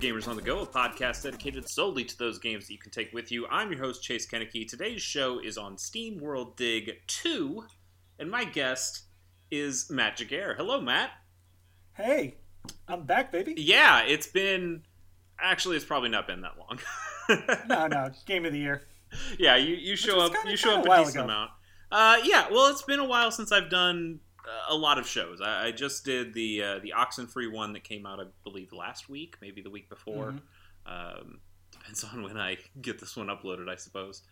Gamers on the Go, a podcast dedicated solely to those games that you can take with you. I'm your host, Chase Kennecke. Today's show is on Steam World Dig 2, and my guest is Matt Jaguar. Hello, Matt. Hey, I'm back, baby. Yeah, it's been. Actually, it's probably not been that long. no, no, game of the year. Yeah, you, you show up. kinda- you show up a decent ago. amount. Uh, yeah, well, it's been a while since I've done a lot of shows. I, I just did the uh, the Oxenfree one that came out, I believe, last week, maybe the week before. Mhm. Um, depends on when I get this one uploaded, I suppose.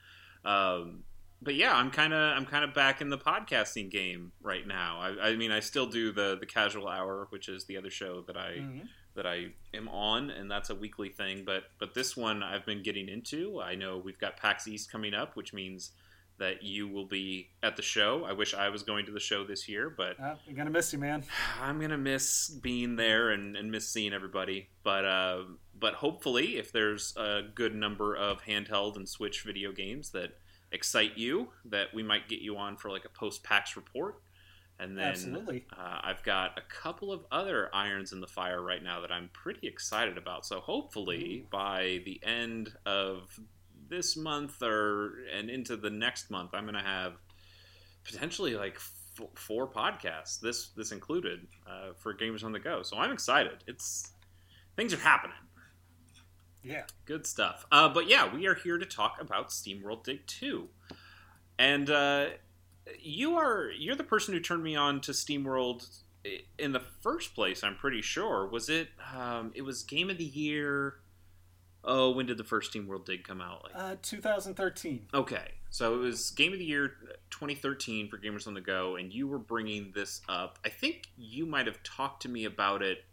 Um, but yeah, I'm kind of I'm kind of back in the podcasting game right now. I, I mean, I still do the the Casual Hour, which is the other show that I Mhm. that I am on, and that's a weekly thing. But but this one I've been getting into. I know we've got PAX East coming up, which means that you will be at the show. I wish I was going to the show this year, but Uh, we're gonna miss you, man. I'm gonna miss being there and, and miss seeing everybody. But uh, but hopefully, if there's a good number of handheld and Switch video games that excite you, that we might get you on for like a post PAX report. And then Absolutely. uh, I've got a couple of other irons in the fire right now that I'm pretty excited about. So hopefully by the end of this month or and into the next month, I'm gonna have potentially like f- four podcasts, this this included, uh, for Gamers on the Go. So I'm excited. It's things are happening. Yeah. Good stuff. Uh, but yeah, we are here to talk about SteamWorld Dig 2. And uh, you are you're the person who turned me on to SteamWorld in the first place, I'm pretty sure. Was it um, it was game of the year Oh, when did the first SteamWorld Dig come out? Like Uh, 2013. Okay, so it was Game of the Year 2013 for Gamers on the Go, and you were bringing this up. I think you might have talked to me about it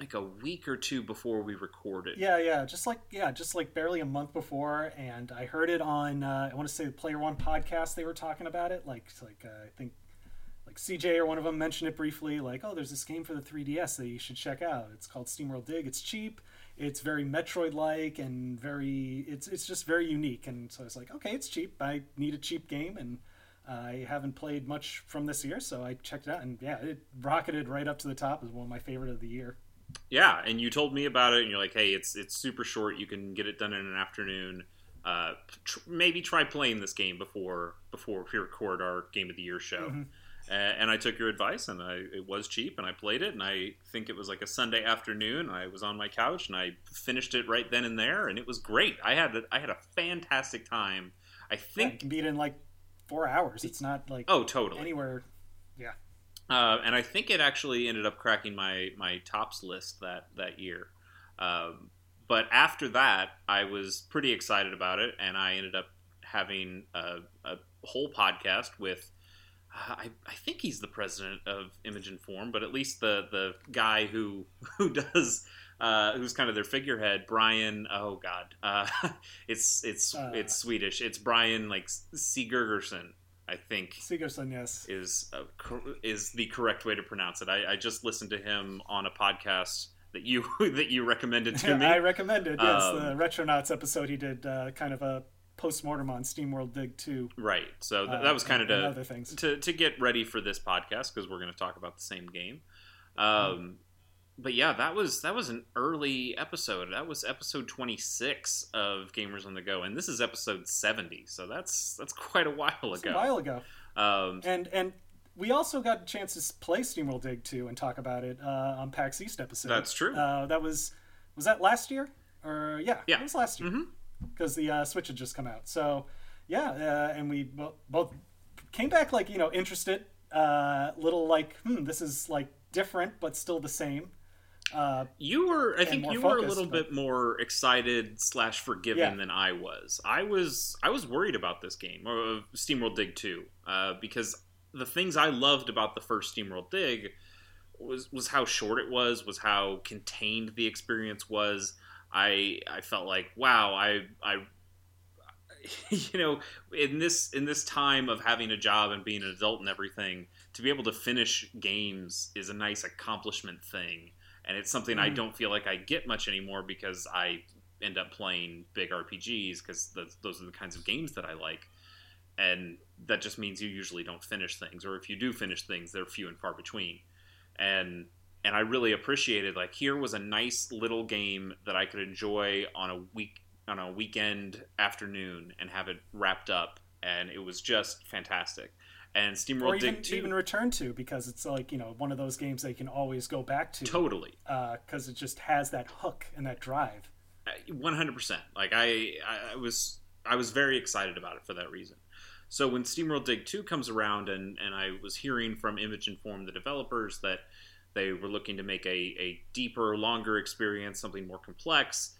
like a week or two before we recorded. Yeah, yeah, just like yeah, just like barely a month before, and I heard it on uh, I want to say the Player One podcast. They were talking about it, like like uh, I think like CJ or one of them mentioned it briefly. Like, oh, there's this game for the 3DS that you should check out. It's called SteamWorld Dig. It's cheap. It's very Metroid-like and very it's it's just very unique. And so I was like, okay, it's cheap. I need a cheap game, and I haven't played much from this year, so I checked it out, and yeah, it rocketed right up to the top as one of my favorite of the year. Yeah, and you told me about it, and you're like, "Hey, it's it's super short. You can get it done in an afternoon. Uh, tr- maybe try playing this game before before we record our Game of the Year show." Mhm. And I took your advice, and I, it was cheap, and I played it, and I think it was like a Sunday afternoon. I was on my couch, and I finished it right then and there, and it was great. I had a, I had a fantastic time. I Yeah, think. can beat in like four hours. It's not like Oh, totally. anywhere. Yeah, uh, and I think it actually ended up cracking my my tops list that that year. Um, but after that, I was pretty excited about it, and I ended up having a, a whole podcast with. Uh, I, I think he's the president of Image and Form, but at least the the guy who who does uh, who's kind of their figurehead, Brian. Oh God, uh, it's it's Uh. it's Swedish. It's Brian like Sigurgeirsson, I think Sigerson, yes. is uh, cor- is the correct way to pronounce it. I, I just listened to him on a podcast that you that you recommended to me. I recommended. Yes, Um, the Retronauts episode he did uh, kind of a post-mortem on SteamWorld Dig 2. right. So th- uh, that was kind of to, other things. to to get ready for this podcast because we're going to talk about the same game. Um, but yeah, that was that was an early episode. That was episode twenty six of Gamers on the Go, and this is episode seventy. So that's that's quite a while It's ago. a while ago. Um, And and we also got a chance to play SteamWorld Dig 2 and talk about it uh, on PAX East episode. That's true. Uh, that was was that last year? Or yeah, Yeah. it was last year Mhm. Because the uh, Switch had just come out. So yeah, uh, and we bo- both came back like you know interested, uh, little like hmm, this is like different but still the same. Uh, You were, I think, you were a little but- bit more excited slash forgiving Yeah. than I was. I was, I was worried about this game, or uh, SteamWorld Dig Two, uh, because the things I loved about the first SteamWorld Dig was was how short it was, was how contained the experience was. I I felt like, wow, I I you know, in this in this time of having a job and being an adult and everything, to be able to finish games is a nice accomplishment thing, and it's something I Mhm. don't feel like I get much anymore because I end up playing big RPGs because those are the kinds of games that I like, and that just means you usually don't finish things, or if you do finish things, they're few and far between. And and I really appreciated like here was a nice little game that I could enjoy on a week on a weekend afternoon and have it wrapped up, and it was just fantastic. And SteamWorld even, Dig 2 even return to because it's like you know one of those games they can always go back to totally uh, because it just has that hook and that drive. Uh, one hundred percent. Like I, I was, I was very excited about it for that reason. So when SteamWorld Dig Two comes around, and and I was hearing from Image and Form, the developers, that they were looking to make a, a deeper, longer experience, something more complex.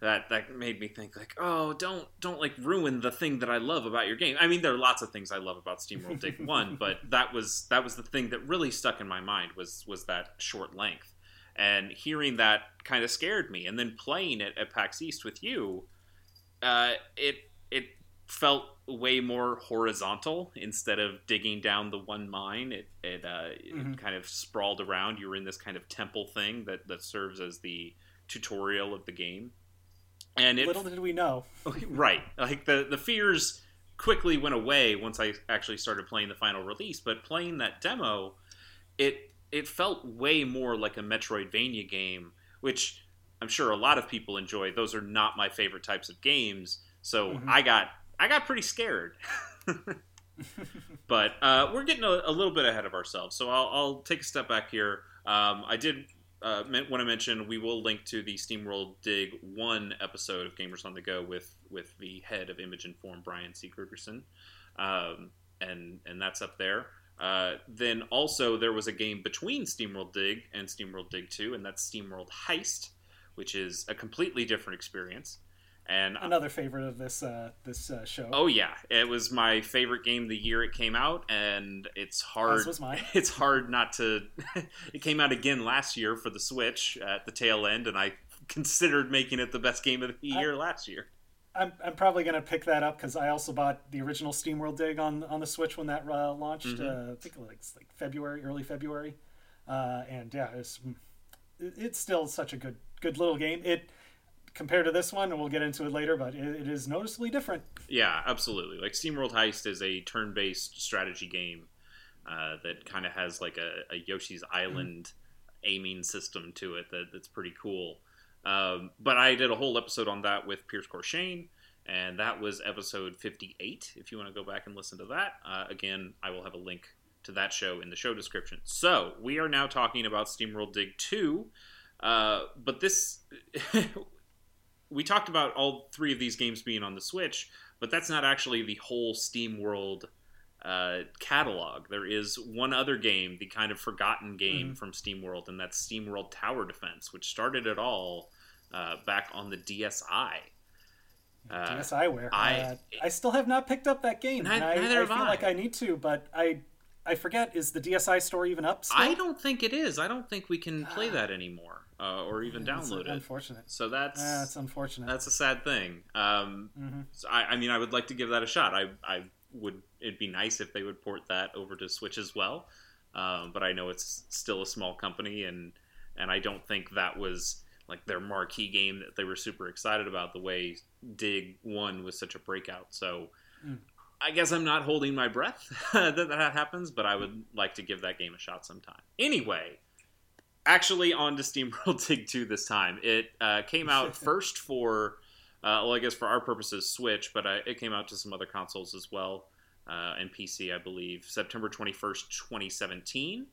That that made me think like, oh, don't don't like ruin the thing that I love about your game. I mean, there are lots of things I love about SteamWorld Dig One, but that was that was the thing that really stuck in my mind was was that short length and hearing that kind of scared me. And then playing it at PAX East with you, uh, it it felt way more horizontal instead of digging down the one mine. It it, uh, mm-hmm. it kind of sprawled around. You were in this kind of temple thing that that serves as the tutorial of the game. And it, little did we know, right? Like the the fears quickly went away once I actually started playing the final release. But playing that demo, it it felt way more like a Metroidvania game, which I'm sure a lot of people enjoy. Those are not my favorite types of games, so mm-hmm. I got I got pretty scared. but uh, we're getting a, a, little bit ahead of ourselves, so I'll, I'll take a step back here. Um, I did uh, want to mention we will link to the SteamWorld Dig one episode of Gamers on the Go with with the head of Image and Form, Brian C. Krugerson, um, and and that's up there. Uh, then also there was a game between SteamWorld Dig and SteamWorld Dig 2, and that's SteamWorld Heist, which is a completely different experience. And another favorite of this uh, this uh, show. Oh yeah, it was my favorite game the year it came out, and it's hard. As was mine. It's hard not to. it came out again last year for the Switch at the tail end, and I considered making it the best game of the year I, last year. I'm, I'm probably gonna pick that up because I also bought the original SteamWorld Dig on on the Switch when that uh, launched. Mm-hmm. Uh, I think like like February, early February, uh, and yeah, it's it's still such a good good little game. It compared to this one, and we'll get into it later, but it, it is noticeably different. Yeah, absolutely. Like SteamWorld Heist is a turn-based strategy game uh, that kind of has like a, a Yoshi's Island mm-hmm. aiming system to it that, that's pretty cool. Um, but I did a whole episode on that with Pierce Corshane, and that was episode 58. If you want to go back and listen to that, uh, again, I will have a link to that show in the show description. So we are now talking about SteamWorld Dig 2, uh, but this. we talked about all three of these games being on the Switch, but that's not actually the whole SteamWorld uh, catalog. There is one other game, the kind of forgotten game mm-hmm. from SteamWorld, and that's Steam World Tower Defense, which started it all uh, back on the DSi. Uh, DSiWare. I uh, I still have not picked up that game. Neither, I, neither I feel I. like I need to, but I I forget. Is the DSi store even up? Still? I don't think it is. I don't think we can play that anymore, uh, or even yeah, download it. Unfortunate. So that's that's unfortunate. That's a sad thing. Um, mm-hmm. so I, I mean, I would like to give that a shot. I I would. It'd be nice if they would port that over to Switch as well. Um, but I know it's still a small company, and and I don't think that was like their marquee game that they were super excited about the way Dig One was such a breakout. So mm. I guess I'm not holding my breath that that happens, but I would like to give that game a shot sometime. Anyway, actually on to SteamWorld Dig 2 this time. It uh, came out first for, uh, well, I guess for our purposes, Switch, but uh, it came out to some other consoles as well, uh, and PC, I believe, September 21st, 2017.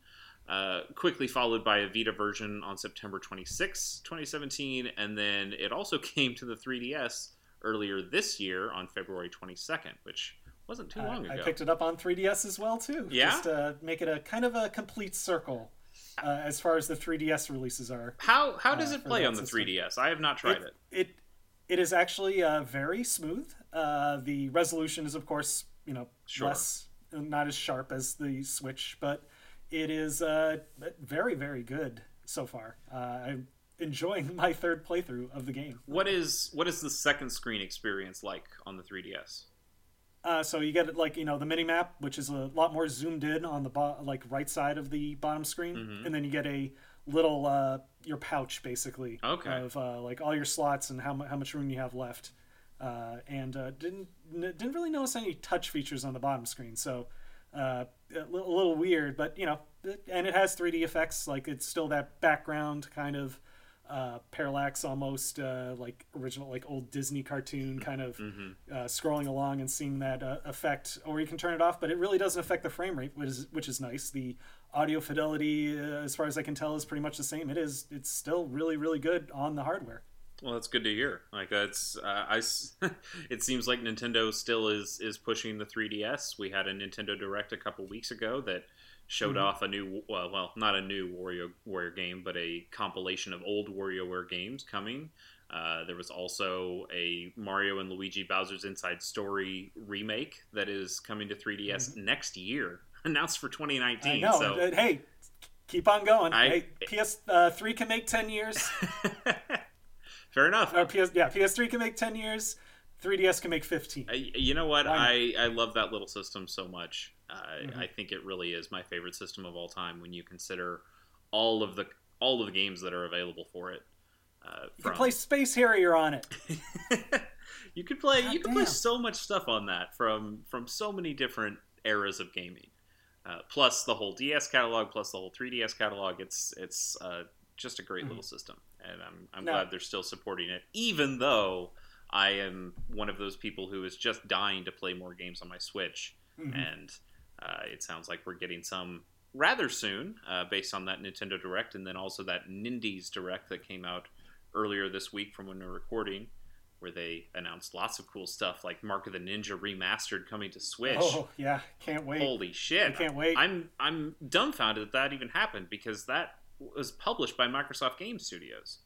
Uh, quickly followed by a Vita version on September 26, 2017, and then it also came to the 3DS earlier this year on February 22nd, which wasn't too long ago. I picked it up on 3DS as well too. Yeah, just to make it a kind of a complete circle uh, as far as the 3DS releases are. How how does uh, it play on the system. 3DS? I have not tried it. It it, it is actually uh, very smooth. Uh, the resolution is of course you know sure. less not as sharp as the Switch, but it is uh, very very good so far. Uh, I'm enjoying my third playthrough of the game. What is what is the second screen experience like on the 3DS? Uh, so you get like you know the mini map, which is a lot more zoomed in on the bo- like right side of the bottom screen, mm-hmm. and then you get a little uh, your pouch basically okay. of uh, like all your slots and how, how much room you have left. Uh, and uh, didn't didn't really notice any touch features on the bottom screen. So uh, a little weird, but you know, and it has 3D effects. Like it's still that background kind of uh, parallax, almost uh, like original, like old Disney cartoon kind of mm-hmm. uh, scrolling along and seeing that uh, effect. Or you can turn it off, but it really doesn't affect the frame rate, which is which is nice. The audio fidelity, uh, as far as I can tell, is pretty much the same. It is. It's still really, really good on the hardware. Well, that's good to hear. Like that's, uh, I. it seems like Nintendo still is is pushing the 3DS. We had a Nintendo Direct a couple weeks ago that showed mm-hmm. off a new, well, well, not a new Wario Warrior game, but a compilation of old WarioWare games coming. Uh, there was also a Mario and Luigi Bowser's Inside Story remake that is coming to 3DS mm-hmm. next year, announced for 2019. I know. So, hey, keep on going. I, hey, PS3 uh, can make 10 years. Fair enough. Or PS, yeah, PS3 can make 10 years. 3DS can make 15. you know what? I, I love that little system so much. Uh, mm-hmm. I think it really is my favorite system of all time when you consider all of the all of the games that are available for it. Uh, you can play Space Harrier on it. you could play God you can play so much stuff on that from from so many different eras of gaming. Uh, plus the whole DS catalog, plus the whole 3DS catalog. It's it's uh, just a great mm. little system, and I'm I'm no. glad they're still supporting it, even though I am one of those people who is just dying to play more games on my Switch, mm-hmm. and uh, it sounds like we're getting some rather soon, uh, based on that Nintendo Direct, and then also that Nindies Direct that came out earlier this week from when we're recording, where they announced lots of cool stuff like Mark of the Ninja remastered coming to Switch. Oh yeah, can't wait! Holy shit! I can't wait. I'm I'm dumbfounded that that even happened because that was published by Microsoft Game Studios.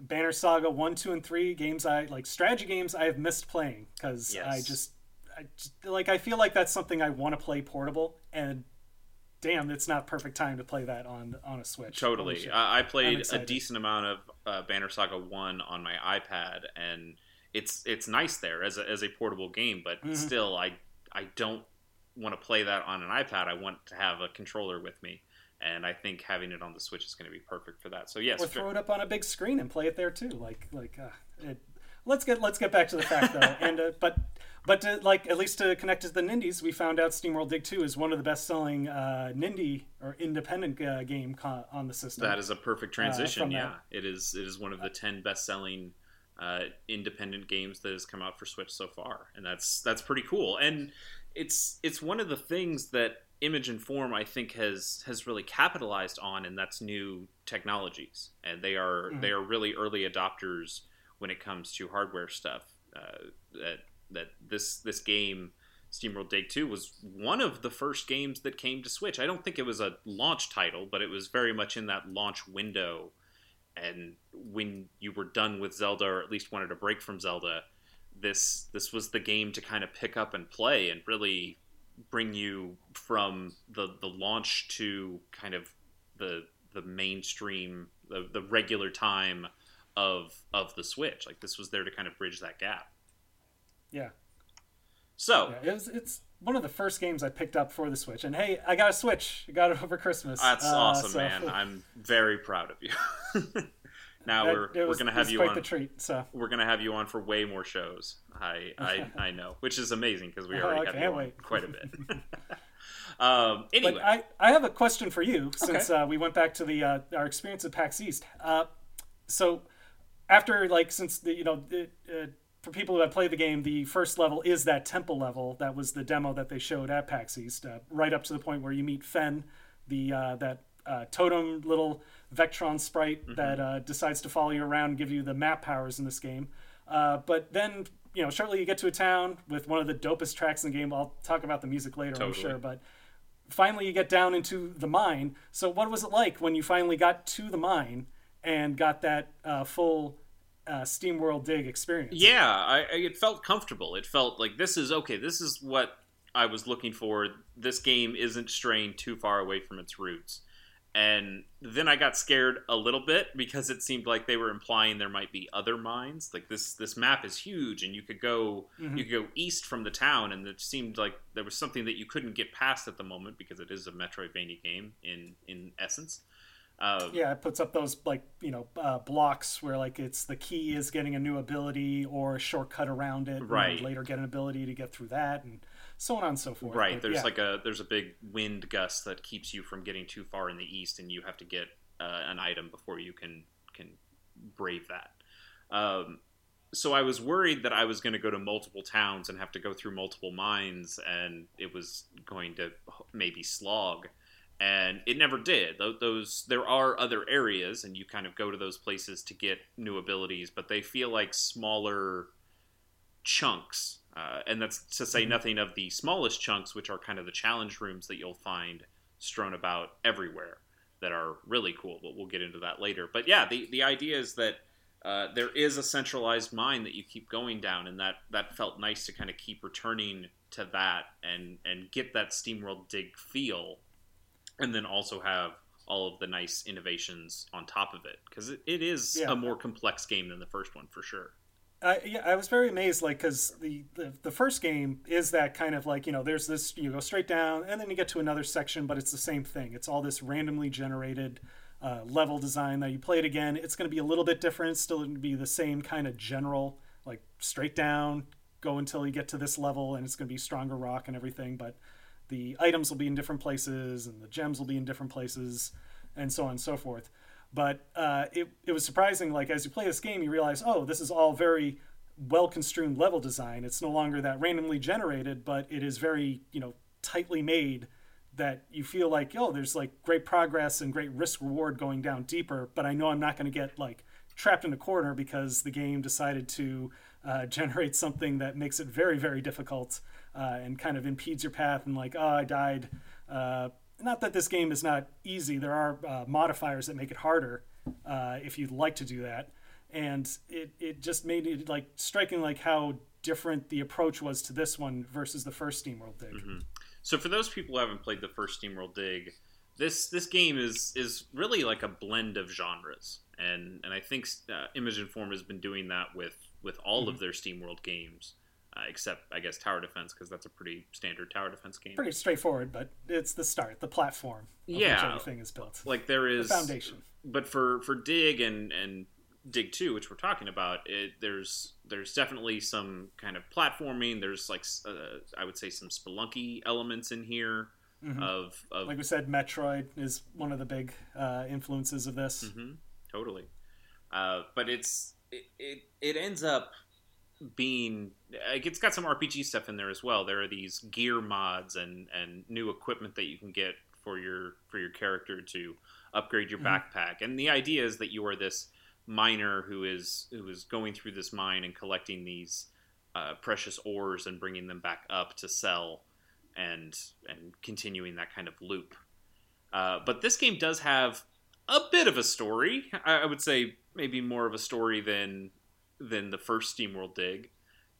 Banner Saga one, two, and three games I like strategy games I have missed playing because yes. I just I like I feel like that's something I want to play portable and damn it's not perfect time to play that on on a Switch. Totally, I, I played a decent amount of uh, Banner Saga one on my iPad and it's it's nice there as a, as a portable game, but mm-hmm. still I I don't want to play that on an iPad. I want to have a controller with me and I think having it on the Switch is going to be perfect for that. So yes, or throw it up on a big screen and play it there too. Like like uh, it, let's get let's get back to the fact though, and uh, but but to, like at least to connect to the Nindies, we found out SteamWorld Dig Two is one of the best selling uh, Nindie or independent uh, game on the system. That is a perfect uh, transition. yeah, that. it is it is one of the ten best selling. Uh, independent games that has come out for Switch so far, and that's that's pretty cool. And it's it's one of the things that image and form i think has has really capitalized on and that's new technologies and they are mm-hmm. they are really early adopters when it comes to hardware stuff uh, that that this this game SteamWorld Dig 2 was one of the first games that came to Switch. I don't think it was a launch title, but it was very much in that launch window. And when you were done with Zelda, or at least wanted a break from Zelda, this this was the game to kind of pick up and play and really bring you from the the launch to kind of the the mainstream the, the regular time of of the switch like this was there to kind of bridge that gap yeah so yeah, it was, it's one of the first games I picked up for the Switch, and hey, I got a Switch. I got it over Christmas. That's uh, awesome, so. man. I'm very proud of you. now we're was, we're gonna have you on the treat. So we're gonna have you on for way more shows. I I, I know, which is amazing because we already oh, have you on quite a bit. um, anyway, but I I have a question for you since okay. uh, we went back to the uh, our experience at PAX East. Uh, so after like since the you know the, uh, for people who have played the game, the first level is that temple level. That was the demo that they showed at PAX East, uh, right up to the point where you meet Fen, the uh, that totem little Vectron sprite mm-hmm. that uh, decides to follow you around and give you the map powers in this game. Uh, but then, you know, shortly you get to a town with one of the dopest tracks in the game. I'll talk about the music later, totally. I'm sure. But finally, you get down into the mine. So, what was it like when you finally got to the mine and got that uh, full uh, Steam World Dig experience? Yeah, I, I, it felt comfortable. It felt like this is okay. This is what I was looking for. This game isn't straying too far away from its roots and then I got scared a little bit because it seemed like they were implying there might be other mines. Like this this map is huge, and you could go mm-hmm. you could go east from the town, and it seemed like there was something that you couldn't get past at the moment because it is a Metroidvania game in in essence. Uh, yeah, it puts up those like you know uh, blocks where like it's the key is getting a new ability or a shortcut around it, Right. And later get an ability to get through that, and so on and so forth. Right. But, There's yeah. like a there's a big wind gust that keeps you from getting too far in the east, and you have to get uh, an item before you can can brave that. Um, so I was worried that I was going to go to multiple towns and have to go through multiple mines, and it was going to maybe slog. And it never did. Those there are other areas, and you kind of go to those places to get new abilities, but they feel like smaller chunks. Uh, and that's to say Mhm. nothing of the smallest chunks, which are kind of the challenge rooms that you'll find strewn about everywhere that are really cool. But we'll get into that later. But yeah, the, the idea is that uh, there is a centralized mine that you keep going down, and that, that felt nice to kind of keep returning to that and, and get that SteamWorld Dig feel, and then also have all of the nice innovations on top of it because it, it is Yeah. a more complex game than the first one for sure. I, yeah, I was very amazed, like, because the, the the first game is that kind of like you know, there's this you go straight down, and then you get to another section, but it's the same thing. It's all this randomly generated uh, level design that you play it again. It's going to be a little bit different, still going to be the same kind of general, like straight down, go until you get to this level, and it's going to be stronger rock and everything. But the items will be in different places, and the gems will be in different places, and so on and so forth. But uh, it, it was surprising, like, as you play this game, you realize, oh, this is all very well construed level design. It's no longer that randomly generated, but it is very, you know, tightly made that you feel like, oh, there's like great progress and great risk reward going down deeper, but I know I'm not going to get like trapped in a corner because the game decided to uh, generate something that makes it very, very difficult uh, and kind of impedes your path and like, oh, I died. Uh, not that this game is not easy. There are uh, modifiers that make it harder uh, if you'd like to do that, and it it just made it like striking like how different the approach was to this one versus the first SteamWorld Dig. So for those people who haven't played the first SteamWorld Dig, this this game is is really like a blend of genres, and and I think uh, Image and Form has been doing that with with all of their SteamWorld games, uh, except I guess Tower Defense because that's a pretty standard Tower Defense game. Pretty straightforward, but it's the start, the platform. Yeah. which everything is built. Like there is The foundation. but for for Dig and and Dig Two, which we're talking about, it, there's there's definitely some kind of platforming. There's like uh, I would say some spelunky elements in here Mhm. of of Like we said, Metroid is one of the big uh, influences of this. hmm totally. Uh, but it's it, it it ends up being like it's got some RPG stuff in there as well. There are these gear mods and and new equipment that you can get for your for your character to upgrade your Mhm. backpack. And the idea is that you are this miner who is who is going through this mine and collecting these uh, precious ores and bringing them back up to sell and and continuing that kind of loop. Uh, but this game does have a bit of a story. I, I would say maybe more of a story than than the first SteamWorld Dig,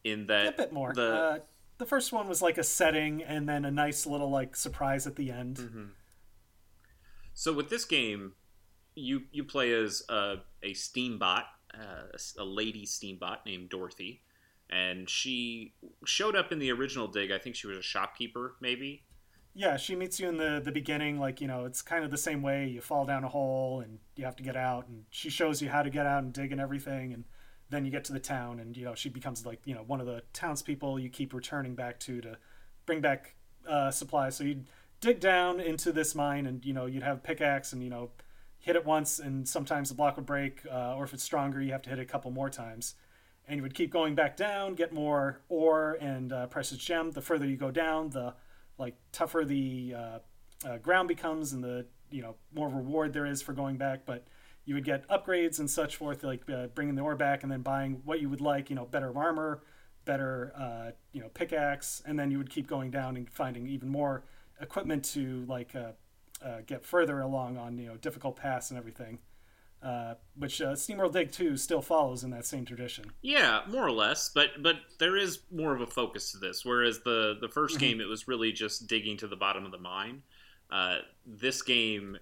in that a bit more. the- uh, the first one was like a setting and then a nice little like surprise at the end. Mhm. So with this game, you you play as a, a Steambot, uh, a lady Steambot named Dorothy, and she showed up in the original Dig. I think she was a shopkeeper, maybe. Yeah, she meets you in the the beginning. Like you know, it's kind of the same way. You fall down a hole and you have to get out, and she shows you how to get out and dig and everything. And then you get to the town, and you know she becomes like you know one of the townspeople you keep returning back to to bring back uh, supplies. So you'd dig down into this mine, and you know you'd have pickaxe, and you know hit it once, and sometimes the block would break, uh, or if it's stronger, you have to hit it a couple more times. And you would keep going back down, get more ore and uh, precious gem. The further you go down, the like tougher the uh, uh, ground becomes and the you know more reward there is for going back but you would get upgrades and such forth like uh, bringing the ore back and then buying what you would like you know better armor better uh, you know pickaxe and then you would keep going down and finding even more equipment to like uh, uh, get further along on you know difficult paths and everything uh, which uh, SteamWorld Dig 2 still follows in that same tradition. Yeah, more or less, but but there is more of a focus to this. Whereas the the 1st Mhm. game, it was really just digging to the bottom of the mine. Uh, this game,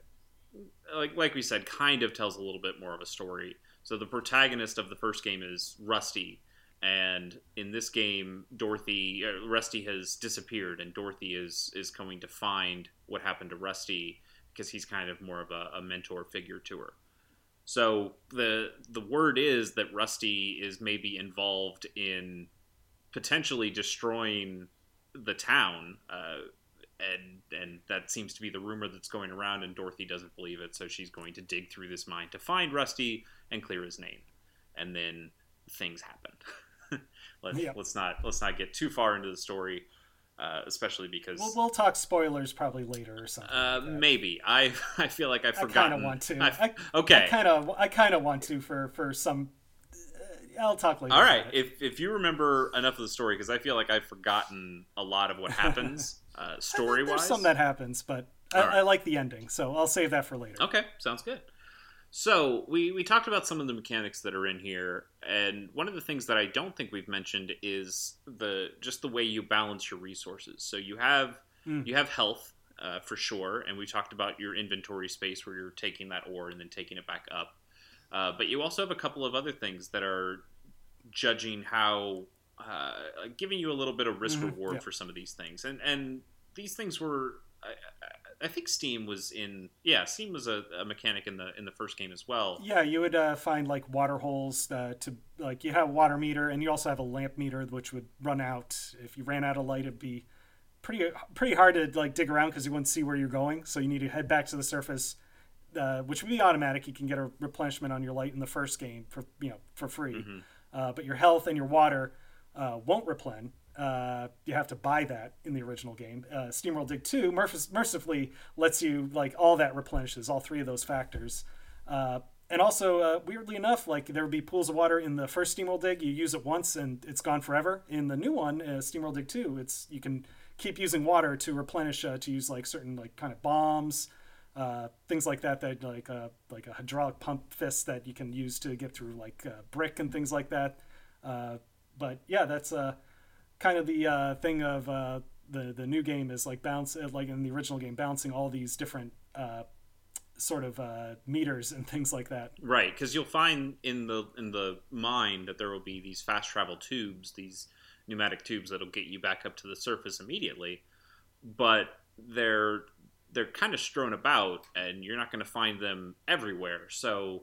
like like we said, kind of tells a little bit more of a story. So the protagonist of the first game is Rusty, and in this game, Dorothy, uh, Rusty has disappeared, and Dorothy is is going to find what happened to Rusty because he's kind of more of a, a mentor figure to her. So the the word is that Rusty is maybe involved in potentially destroying the town, uh, and and that seems to be the rumor that's going around. And Dorothy doesn't believe it, so she's going to dig through this mine to find Rusty and clear his name, and then things happen. let's Yeah. let's not let's not get too far into the story, uh, especially because We'll, we'll talk spoilers probably later or something. uh, like maybe I I feel like I've forgotten. I kind of want to. I've- okay. I kind of I kind of want to for for some. Uh, I'll talk later. All right, if if you remember enough of the story, because I feel like I've forgotten a lot of what happens uh, story wise. some that happens, but I, right. I like the ending, so I'll save that for later. Okay, sounds good. So we we talked about some of the mechanics that are in here, and one of the things that I don't think we've mentioned is the just the way you balance your resources. So you have Mm. you have health uh, for sure, and we talked about your inventory space where you're taking that ore and then taking it back up. Uh, but you also have a couple of other things that are judging how uh, giving you a little bit of risk Mhm, reward yeah. for some of these things, and and these things were. I, I- think Steam was in. Yeah, Steam was a, a mechanic in the in the first game as well. Yeah, you would uh, find like water holes uh, to like you have a water meter, and you also have a lamp meter which would run out if you ran out of light. It'd be pretty pretty hard to like dig around because you wouldn't see where you're going. So you need to head back to the surface, uh, which would be automatic. You can get a replenishment on your light in the first game for you know for free, Mhm. uh, but your health and your water uh, won't replen. Uh, you have to buy that in the original game. Uh, SteamWorld Dig 2 merc- mercifully lets you like all that replenishes all three of those factors. Uh, and also, uh, weirdly enough, like there would be pools of water in the first SteamWorld Dig. You use it once and it's gone forever. In the new one, uh, SteamWorld Dig 2, it's you can keep using water to replenish uh, to use like certain like kind of bombs, things like that. That like like a hydraulic pump fist that you can use to get through like brick and things like that. But yeah, that's uh, kind of the uh, thing of uh, the the new game is like bounce uh, like in the original game bouncing all these different uh, sort of uh, meters and things like that. Right, because you'll find in the in the mine that there will be these fast travel tubes, these pneumatic tubes that'll get you back up to the surface immediately, but they're they're kind of strewn about, and you're not going to find them everywhere. So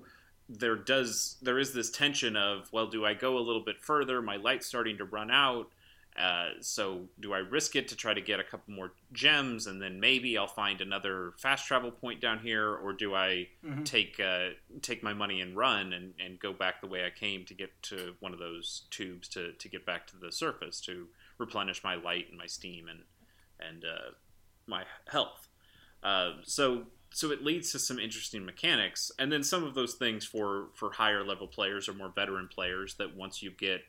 there does there is this tension of well, do I go a little bit further? My light's starting to run out. Uh, so do I risk it to try to get a couple more gems, and then maybe I'll find another fast travel point down here, or do I Mhm. take uh, take my money and run and, and go back the way I came to get to one of those tubes to, to get back to the surface to replenish my light and my steam and and uh, my health. Uh, so so it leads to some interesting mechanics, and then some of those things for for higher level players or more veteran players that once you get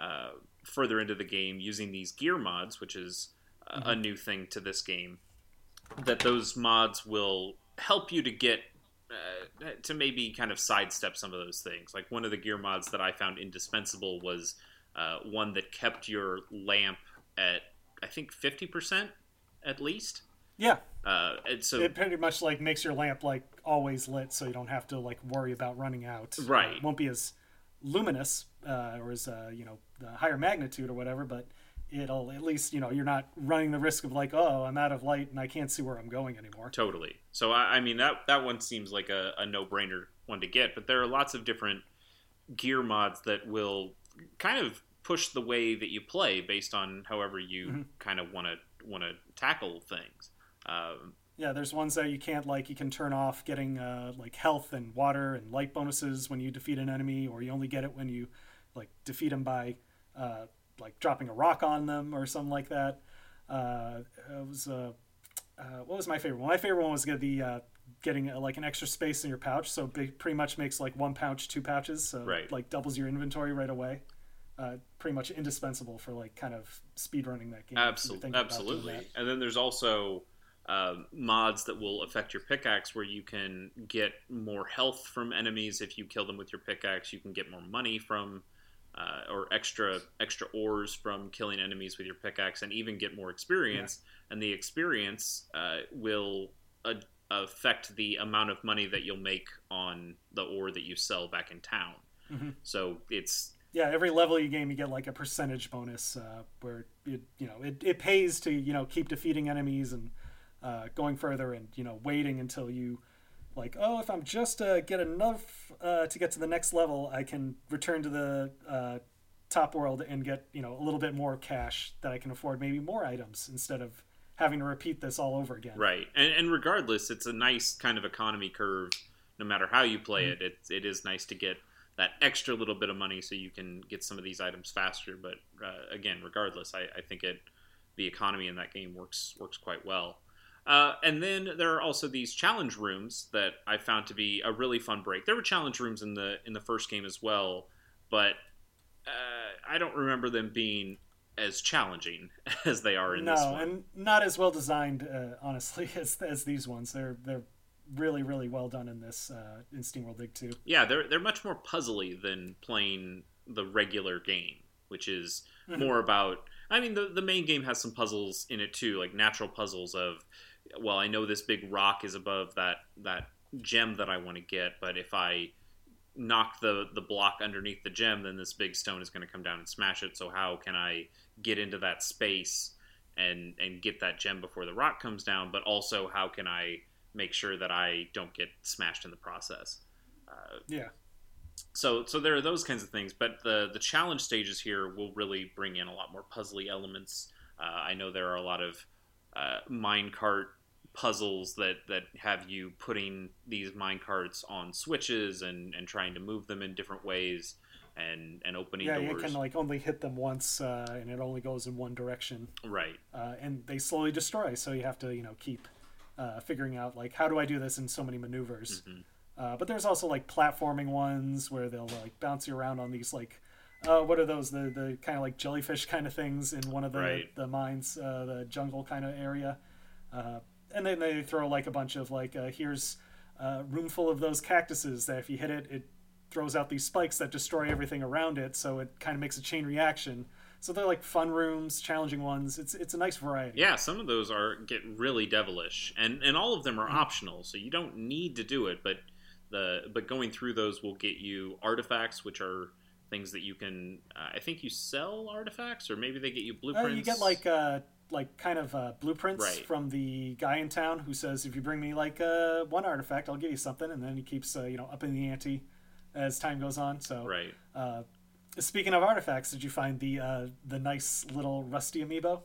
uh, further into the game using these gear mods, which is a, a new thing to this game, that those mods will help you to get uh, to maybe kind of sidestep some of those things. Like one of the gear mods that I found indispensable was uh, one that kept your lamp at I think fifty percent at least. Yeah, Uh, and so it pretty much like makes your lamp like always lit, so you don't have to like worry about running out. Right. it won't be as luminous uh, or as uh, you know the higher magnitude or whatever, but it'll at least you know you're not running the risk of like oh I'm out of light and I can't see where I'm going anymore. Totally. So I, I mean that that one seems like a, a no brainer one to get, but there are lots of different gear mods that will kind of push the way that you play based on however you Mhm. kind of want to want to tackle things. Um, Yeah, there's ones that you can't like. You can turn off getting uh, like health and water and light bonuses when you defeat an enemy, or you only get it when you like defeat them by uh, like dropping a rock on them or something like that. Uh, it was uh, uh, what was my favorite one? My favorite one was get the uh, getting uh, like an extra space in your pouch, so it pretty much makes like one pouch two pouches, so Right. like doubles your inventory right away. Uh, pretty much indispensable for like kind of speed running that game. Absolutely, thinking about doing absolutely. And then there's also um, mods that will affect your pickaxe, where you can get more health from enemies if you kill them with your pickaxe. You can get more money from, uh, or extra extra ores from killing enemies with your pickaxe, and even get more experience. And the experience uh, will uh, affect the amount of money that you'll make on the ore that you sell back in town. Mhm. So it's yeah every level you game you get like a percentage bonus uh, where it, you know it, it pays to you know keep defeating enemies and uh, going further and you know waiting until you like oh if i'm just uh, get enough uh, to get to the next level i can return to the uh, top world and get you know a little bit more cash that i can afford maybe more items instead of having to repeat this all over again Right, and, and regardless, it's a nice kind of economy curve. No matter how you play Mm-hmm. it, it, it is nice to get that extra little bit of money so you can get some of these items faster. But uh, again, regardless, I, I think it the economy in that game works works quite well. Uh, and then there are also these challenge rooms that I found to be a really fun break. There were challenge rooms in the in the first game as well, but uh, I don't remember them being as challenging as they are in no this one. No, and not as well designed uh, honestly as, as these ones they're they're really really well done in this uh, in steamworld dig 2 Yeah, they're they're much more puzzly than playing the regular game, which is Mhm. more about. I mean, the the main game has some puzzles in it too, like natural puzzles of, well, I know this big rock is above that that gem that I want to get, but if I knock the the block underneath the gem, then this big stone is going to come down and smash it. So how can I get into that space and and get that gem before the rock comes down? But also, how can I make sure that I don't get smashed in the process? Uh, yeah so so there are those kinds of things but the the challenge stages here will really bring in a lot more puzzly elements uh, i know there are a lot of uh, minecart puzzles that that have you putting these minecarts on switches and and trying to move them in different ways and and opening doors yeah you doors. can like only hit them once uh, and it only goes in one direction. Right. Uh, and they slowly destroy so you have to you know keep uh, figuring out like how do i do this in so many maneuvers? Mhm. uh, but there's also like platforming ones where they'll like bounce you around on these like uh, what are those the the kind of like jellyfish kind of things in one of the Right. the mines uh, the jungle kind of area. Uh, and then they throw like a bunch of like uh, here's a room full of those cactuses that if you hit it it throws out these spikes that destroy everything around it so it kind of makes a chain reaction. So they're like fun rooms challenging ones. It's it's a nice variety. Yeah some of those are get really devilish and and all of them are optional so you don't need to do it but the but going through those will get you artifacts which are things that you can uh, i think you sell artifacts or maybe they get you Uh, blueprints you get like uh like kind of uh, blueprints Right. from the guy in town who says if you bring me like uh, one artifact i'll give you something and then he keeps uh, you know upping the ante as time goes on. So right. uh, speaking of artifacts did you find the uh, the nice little rusty amiibo?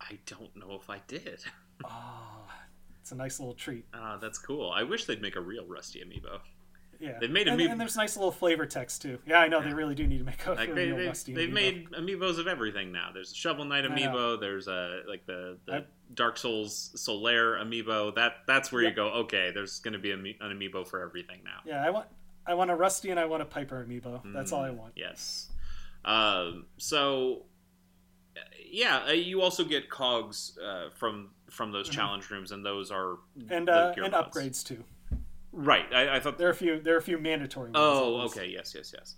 I don't know if i did. Oh it's a nice little treat. Uh, that's cool. I wish they'd make a real rusty amiibo yeah. They've made and, amiibo- and there's nice little flavor text too. Yeah i know they really do need to make a, like they, real they, rusty they've amiibo. made amiibos of everything now. There's a shovel knight amiibo there's a like the, the I- dark souls solaire amiibo. That that's where Yep. you go okay there's going to be an amiibo for everything now. Yeah i want i want a rusty and i want a piper amiibo. That's all i Mm, want. Yes. Um, so, uh, yeah, uh, you also get cogs uh, from from those Mhm. challenge rooms, and those are and uh, and mods. upgrades too Right. I, I thought. there are a few there are a few mandatory ones Oh, okay. Yes, yes, yes.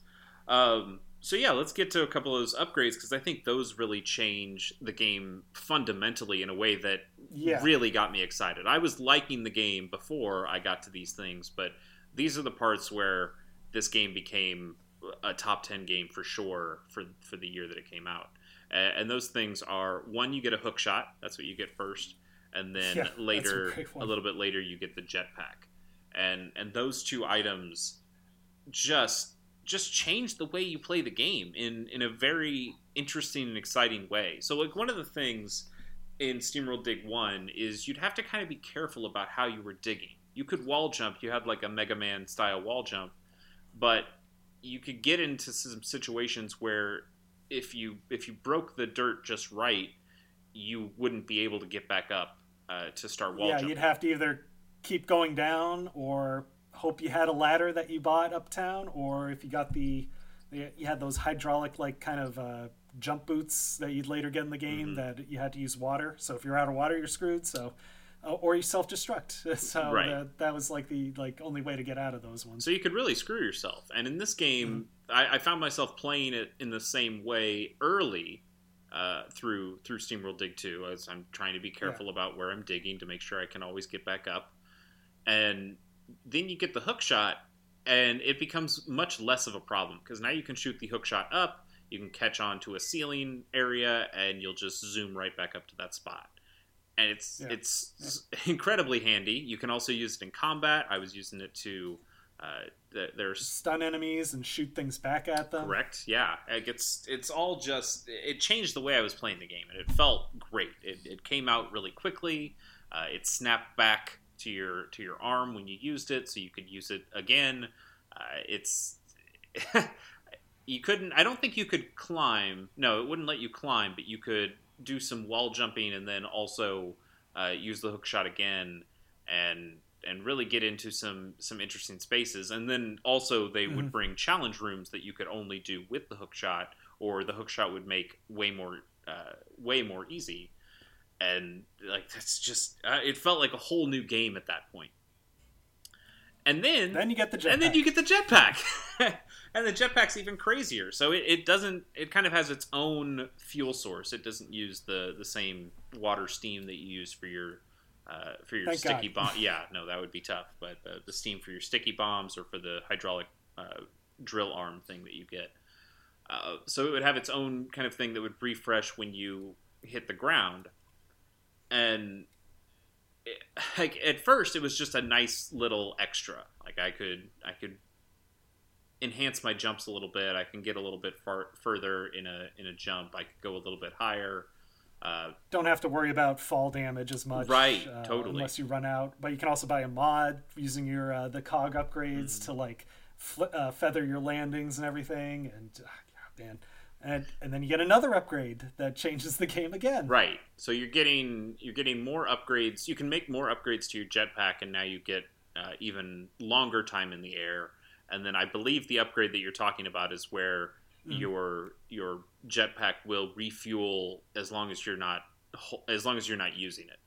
Um, so yeah, let's get to a couple of those upgrades because I think those really change the game fundamentally in a way that yeah really got me excited. I was liking the game before I got to these things, but these are the parts where this game became a top 10 game for sure for for the year that it came out. Uh, and those things are one you get a hook shot, that's what you get first, and then Yeah, that's a later a little bit later you get the jetpack. And and those two items just just change the way you play the game in in a very interesting and exciting way. So like one of the things in SteamWorld Dig 1 is you'd have to kind of be careful about how you were digging. You could wall jump, you had like a Mega Man style wall jump, but you could get into some situations where if you if you broke the dirt just right, you wouldn't be able to get back up uh, to start wall yeah jumping. you'd have to either keep going down or hope you had a ladder that you bought uptown or if you got the you had those hydraulic like kind of uh, jump boots that you'd later get in the game Mhm. that you had to use water so if you're out of water you're screwed so uh, or you self-destruct so Right. that, that was like the like only way to get out of those ones So you could really screw yourself. And in this game, I, I found myself playing it in the same way early uh, through through SteamWorld Dig 2, as I'm trying to be careful about where I'm digging to make sure I can always get back up. And then you get the hook shot, and it becomes much less of a problem because now you can shoot the hook shot up, you can catch on to a ceiling area, and you'll just zoom right back up to that spot. and it's Yeah. it's incredibly handy. You can also use it in combat. I was using it to. Uh, there's Stun enemies and shoot things back at them. Correct. Yeah, it gets it's all just it changed the way I was playing the game, and it felt great. It, it came out really quickly. Uh, it snapped back to your to your arm when you used it, so you could use it again. Uh, it's you couldn't. I don't think you could climb. No, it wouldn't let you climb, but you could do some wall jumping and then also uh, use the hook shot again and and really get into some some interesting spaces. And then also they would Mhm. bring challenge rooms that you could only do with the hook shot, or the hook shot would make way more uh, way more easy. And like that's just uh, it felt like a whole new game at that point. And then Then you get the jetpack. and then you get the jetpack. And the jetpack's even crazier. So it, it doesn't it kind of has its own fuel source. It doesn't use the the same water steam that you use for your uh, for your Thank sticky God. bomb. Yeah no that would be tough. But uh, the steam for your sticky bombs or for the hydraulic uh, drill arm thing that you get. Uh, so it would have its own kind of thing that would refresh when you hit the ground and it, like at first it was just a nice little extra like i could i could enhance my jumps a little bit i can get a little bit far further in a in a jump i could go a little bit higher uh, Don't have to worry about fall damage as much, Right, uh, totally. Unless you run out, but you can also buy a mod using your uh, the cog upgrades Mm-hmm. to like fl- uh, feather your landings and everything. And uh, yeah, man, and and then you get another upgrade that changes the game again. right so you're getting you're getting more upgrades you can make more upgrades to your jetpack and now you get uh, even longer time in the air and then i believe the upgrade that you're talking about is where Mhm. your your jetpack will refuel as long as you're not as long as you're not using it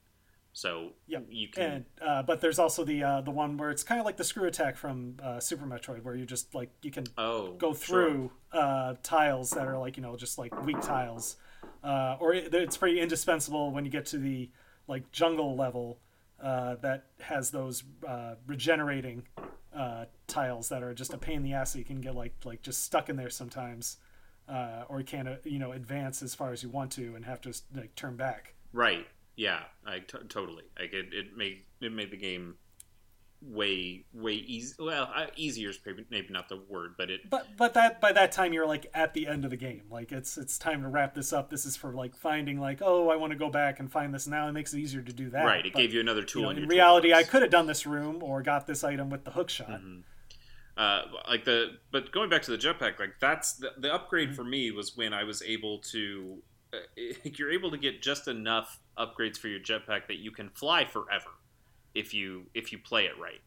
so Yep. you can And uh, but there's also the uh, the one where it's kind of like the screw attack from uh, Super Metroid, where you just like you can oh go sure. through uh, tiles that are like you know just like weak tiles, uh, or it, it's pretty indispensable when you get to the like jungle level uh, that has those uh, regenerating uh, tiles that are just a pain in the ass. So you can get like like just stuck in there sometimes, uh, or you can't uh, you know advance as far as you want to and have to like turn back. Right. Yeah. I t- totally. Like it, it made it made the game way way easy. Well, uh, easier is maybe, maybe not the word, but it But but that by that time you're like at the end of the game. Like it's it's time to wrap this up. This is for like finding like oh I want to go back and find this now. It makes it easier to do that. right. It But, gave you another you tool. know, in, reality, I could have done this room or got this item with the hook shot. Mhm. Uh, like the but going back to the jetpack, like that's the, the upgrade Mm-hmm. for me was when I was able to. Uh, you're able to get just enough upgrades for your jetpack that you can fly forever if you if you play it right,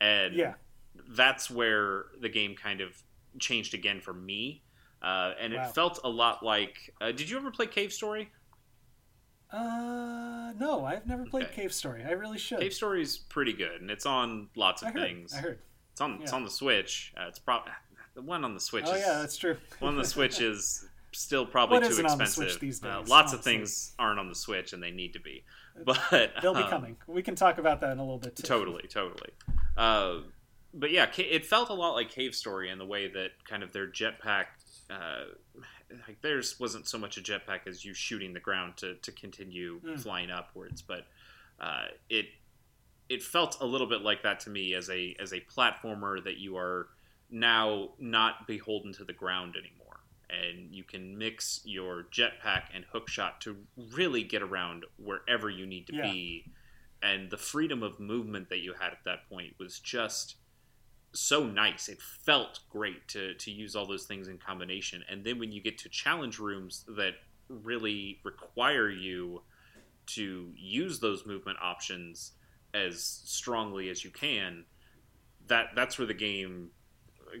and Yeah. that's where the game kind of changed again for me. Uh, and Wow. it felt a lot like. Uh, did you ever play Cave Story? Uh, no, I've never played Okay. Cave Story. I really should. Cave Story is pretty good, and it's on lots of I heard. things. I heard. It's on it's on the Switch. Uh, it's probably the one on the Switch. Oh is, yeah, that's true. one on the Switch is still probably What too the expensive. Switch Uh, lots of things aren't on the Switch, and they need to be. But They'll be um, coming. We can talk about that in a little bit too. Totally, totally. Uh, but yeah, it felt a lot like Cave Story in the way that kind of their jetpack. Uh, like theirs wasn't so much a jetpack as you shooting the ground to, to continue Mm. flying upwards, but uh, it it felt a little bit like that to me as a as a platformer that you are now not beholden to the ground anymore, and you can mix your jetpack and hookshot to really get around wherever you need to Yeah. be, and the freedom of movement that you had at that point was just so nice. It felt great to to use all those things in combination, and then when you get to challenge rooms that really require you to use those movement options as strongly as you can that that's where the game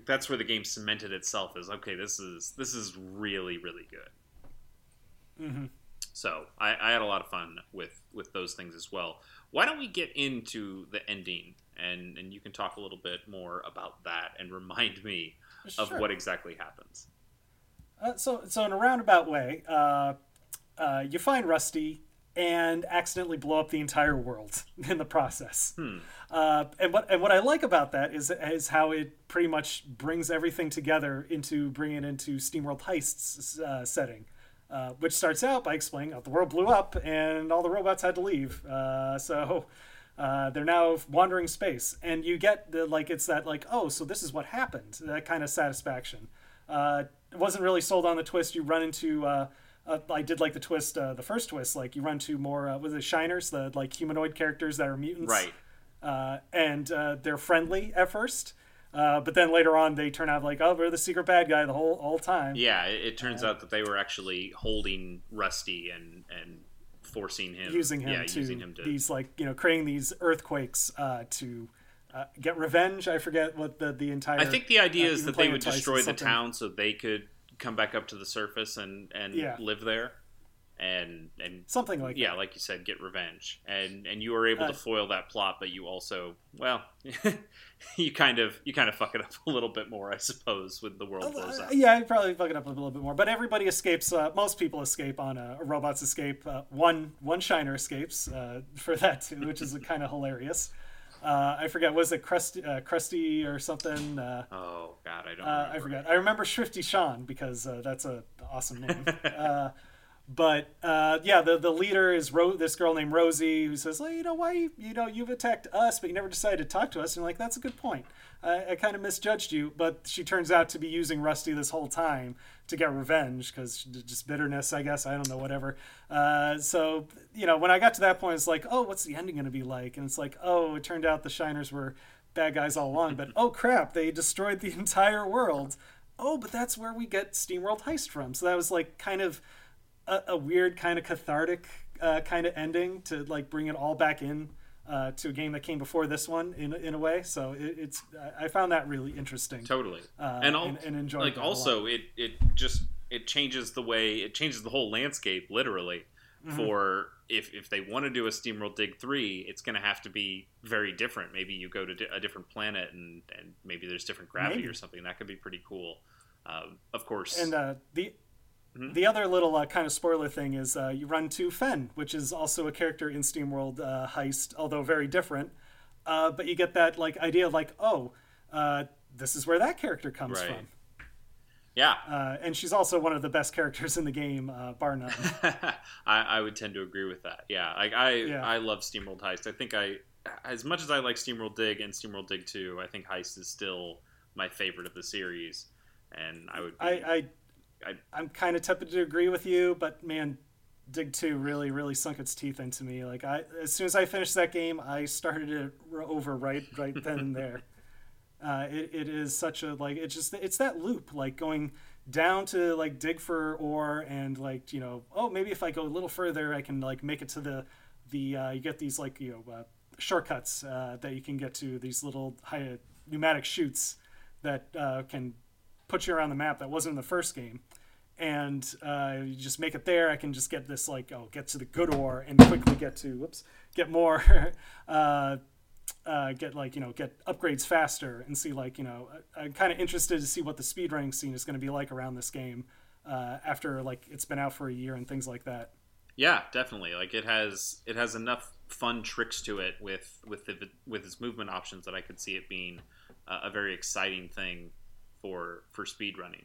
that's where the game cemented itself as okay this is this is really really good. Hmm so I, I had a lot of fun with with those things as well. Why don't we get into the ending and and you can talk a little bit more about that and remind me of what exactly happens. Uh, so, so in a roundabout way, uh, uh, you find Rusty and accidentally blow up the entire world in the process. hmm Uh, and what and what I like about that is is how it pretty much brings everything together into bringing it into SteamWorld Heist's uh, setting. uh, which starts out by explaining that the world blew up and all the robots had to leave. Uh, so uh, they're now wandering space, and you get the like it's that like oh so this is what happened that kind of satisfaction. Uh, it wasn't really sold on the twist. You run into uh, I did like the twist, uh, the first twist. Like you run to more uh, was it Shiners, the like humanoid characters that are mutants, Right. Uh, and uh, they're friendly at first, uh, but then later on they turn out like oh we're the secret bad guy the whole all time. Yeah, it, it turns out that they were actually holding Rusty and and forcing him, using him, yeah, to, using him to. these like you know creating these earthquakes uh, to uh, get revenge. I forget what the the entire. I think the idea is that they would destroy the town so they could come back up to the surface and and Yeah. live there, and and something like yeah, like you said, get revenge. And and you were able Uh, to foil that plot, but you also well, you kind of you kind of fuck it up a little bit more, I suppose, when the world blows up. yeah, I probably fuck it up a little bit more, but everybody escapes. Uh, most people escape on a, robots escape. Uh, one one Shiner escapes uh, for that too, which is kind of hilarious. Uh, I forget was it Krusty, uh, Krusty or something. Uh, Oh God, I don't. uh, I forget. I remember Shrifty Sean because uh, that's a awesome name. uh, but uh, yeah, the the leader is Ro- this girl named Rosie who says, well, you know, why you, you know you've attacked us, but you never decided to talk to us. And you're like, that's a good point. I, I kind of misjudged you, but she turns out to be using Rusty this whole time to get revenge because just bitterness, I guess. I don't know, whatever. Uh, so you know, when I got to that point, it's like, oh, what's the ending going to be like? And it's like, oh, it turned out the Shiners were bad guys all along, but oh crap, they destroyed the entire world. Oh, but that's where we get SteamWorld Heist from. So that was like kind of a, a weird, kind of cathartic uh, kind of ending to like bring it all back in uh, to a game that came before this one in in a way. So it, it's I found that really interesting. Totally. Uh, and, and- and enjoyed like also it it just it changes the way it changes the whole landscape literally Mm-hmm. for if if they want to do a SteamWorld Dig 3, it's going to have to be very different. Maybe you go to a different planet and and maybe there's different gravity Maybe. or something. That could be pretty cool. Um, of course. And uh, the Mhm. the other little uh, kind of spoiler thing is uh, you run to Fen, which is also a character in SteamWorld uh, Heist, although very different. Uh, but you get that like idea of like, oh, uh, this is where that character comes Right. from, yeah. uh, and she's also one of the best characters in the game, uh, bar none. I, I would tend to agree with that. Yeah, like I Yeah. I love SteamWorld Heist. I think I as much as I like SteamWorld Dig and SteamWorld Dig 2, I think Heist is still my favorite of the series. And I would be, I, I, I- I'm kind of tempted to agree with you, but man, Dig Two really, really sunk its teeth into me. Like I, as soon as I finished that game, I started it over right, right then and there. Uh, it, it is such a like it's just it's that loop like going down to like dig for ore and like you know oh maybe if I go a little further I can like make it to the the uh, you get these like you know uh, shortcuts uh, that you can get to these little high, pneumatic chutes that uh, can put you around the map that wasn't in the first game and uh, you just make it there i can just get this like oh get to the good ore and quickly get to whoops get more uh, uh, get like you know get upgrades faster and see like you know I- i'm kind of interested to see what the speedrunning scene is going to be like around this game uh, after like it's been out for a year and things like that yeah, definitely. Like it has it has enough fun tricks to it with with the, with its movement options that I could see it being a very exciting thing for for speedrunning.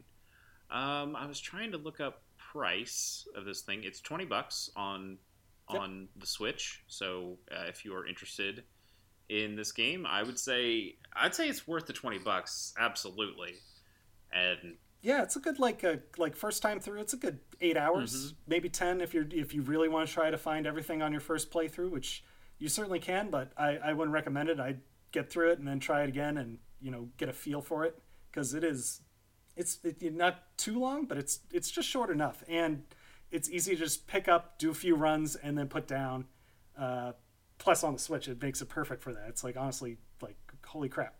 Um, I was trying to look up price of this thing. It's 20 bucks on Yep. on the Switch. So uh, if you are interested in this game, I would say I'd say it's worth the 20 bucks absolutely. And yeah it's a good like a like first time through it's a good eight hours maybe 10 if you're if you really want to try to find everything on your first playthrough which you certainly can but i i wouldn't recommend it i'd get through it and then try it again and you know get a feel for it because it is it's it, not too long but it's it's just short enough. And it's easy to just pick up do a few runs and then put down uh plus on the switch it makes it perfect for that. It's like honestly like holy crap.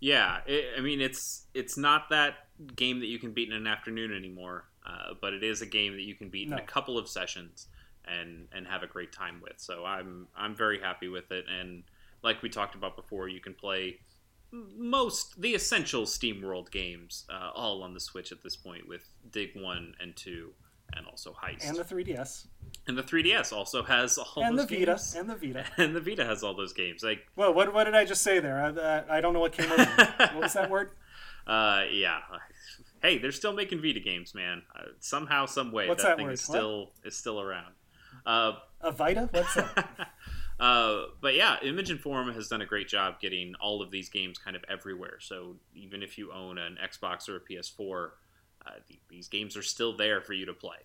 Yeah, it, I mean it's it's not that game that you can beat in an afternoon anymore, uh, but it is a game that you can beat in a couple of sessions and and have a great time with. So I'm I'm very happy with it, and like we talked about before, you can play most the essential Steam World games uh, all on the Switch at this point with Dig One and Two, and also Heist. and the 3ds And the 3DS also has all and the those vita games. and the vita and the Vita has all those games. Like Well, what, what did I just say there? I, I, I don't know what came over. what was that word? Uh, yeah. hey, they're still making Vita games, man. Uh, somehow, some way, What's that, that thing word? is still is still around. Uh, A Vita? What's that? uh, but yeah, Image and Form has done a great job getting all of these games kind of everywhere. So even if you own an Xbox or a PS4, uh, th- these games are still there for you to play.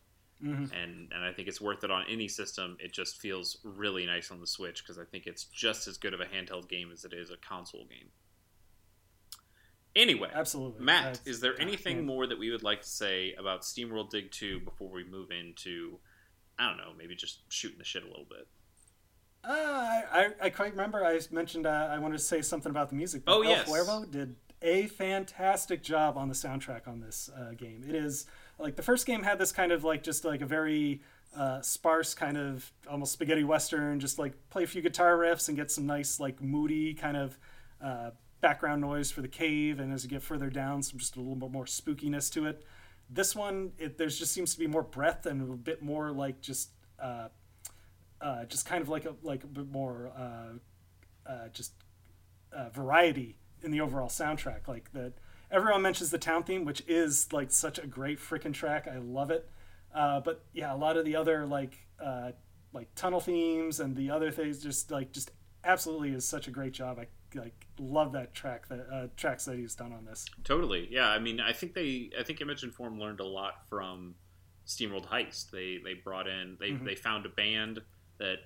Mhm. And and I think it's worth it on any system. It just feels really nice on the Switch because I think it's just as good of a handheld game as it is a console game. Anyway, Absolutely. Matt, is there anything man. more that we would like to say about SteamWorld Dig 2 before we move into, I don't know, maybe just shooting the shit a little bit? Uh, I, I, I quite remember I mentioned uh, I wanted to say something about the music. but Oh, El yes. Cuervo did a fantastic job on the soundtrack on this uh, game. It is like the first game had this kind of like just like a very uh, sparse kind of almost spaghetti western, just like play a few guitar riffs and get some nice like moody kind of uh, background noise for the cave, and as you get further down, some just a little bit more spookiness to it. This one, it, there's just seems to be more breadth and a bit more like just. Uh, just kind of like a like a bit more uh, uh, just uh, variety in the overall soundtrack. Like that, everyone mentions the town theme, which is like such a great freaking track. I love it. Uh, but yeah, a lot of the other like uh, like tunnel themes and the other things, just like just absolutely is such a great job. I like love that track that uh, tracks that he's done on this. Totally. Yeah, I mean, I think they, I think Image and Form learned a lot from SteamWorld Heist. They they brought in, they Mhm. they found a band that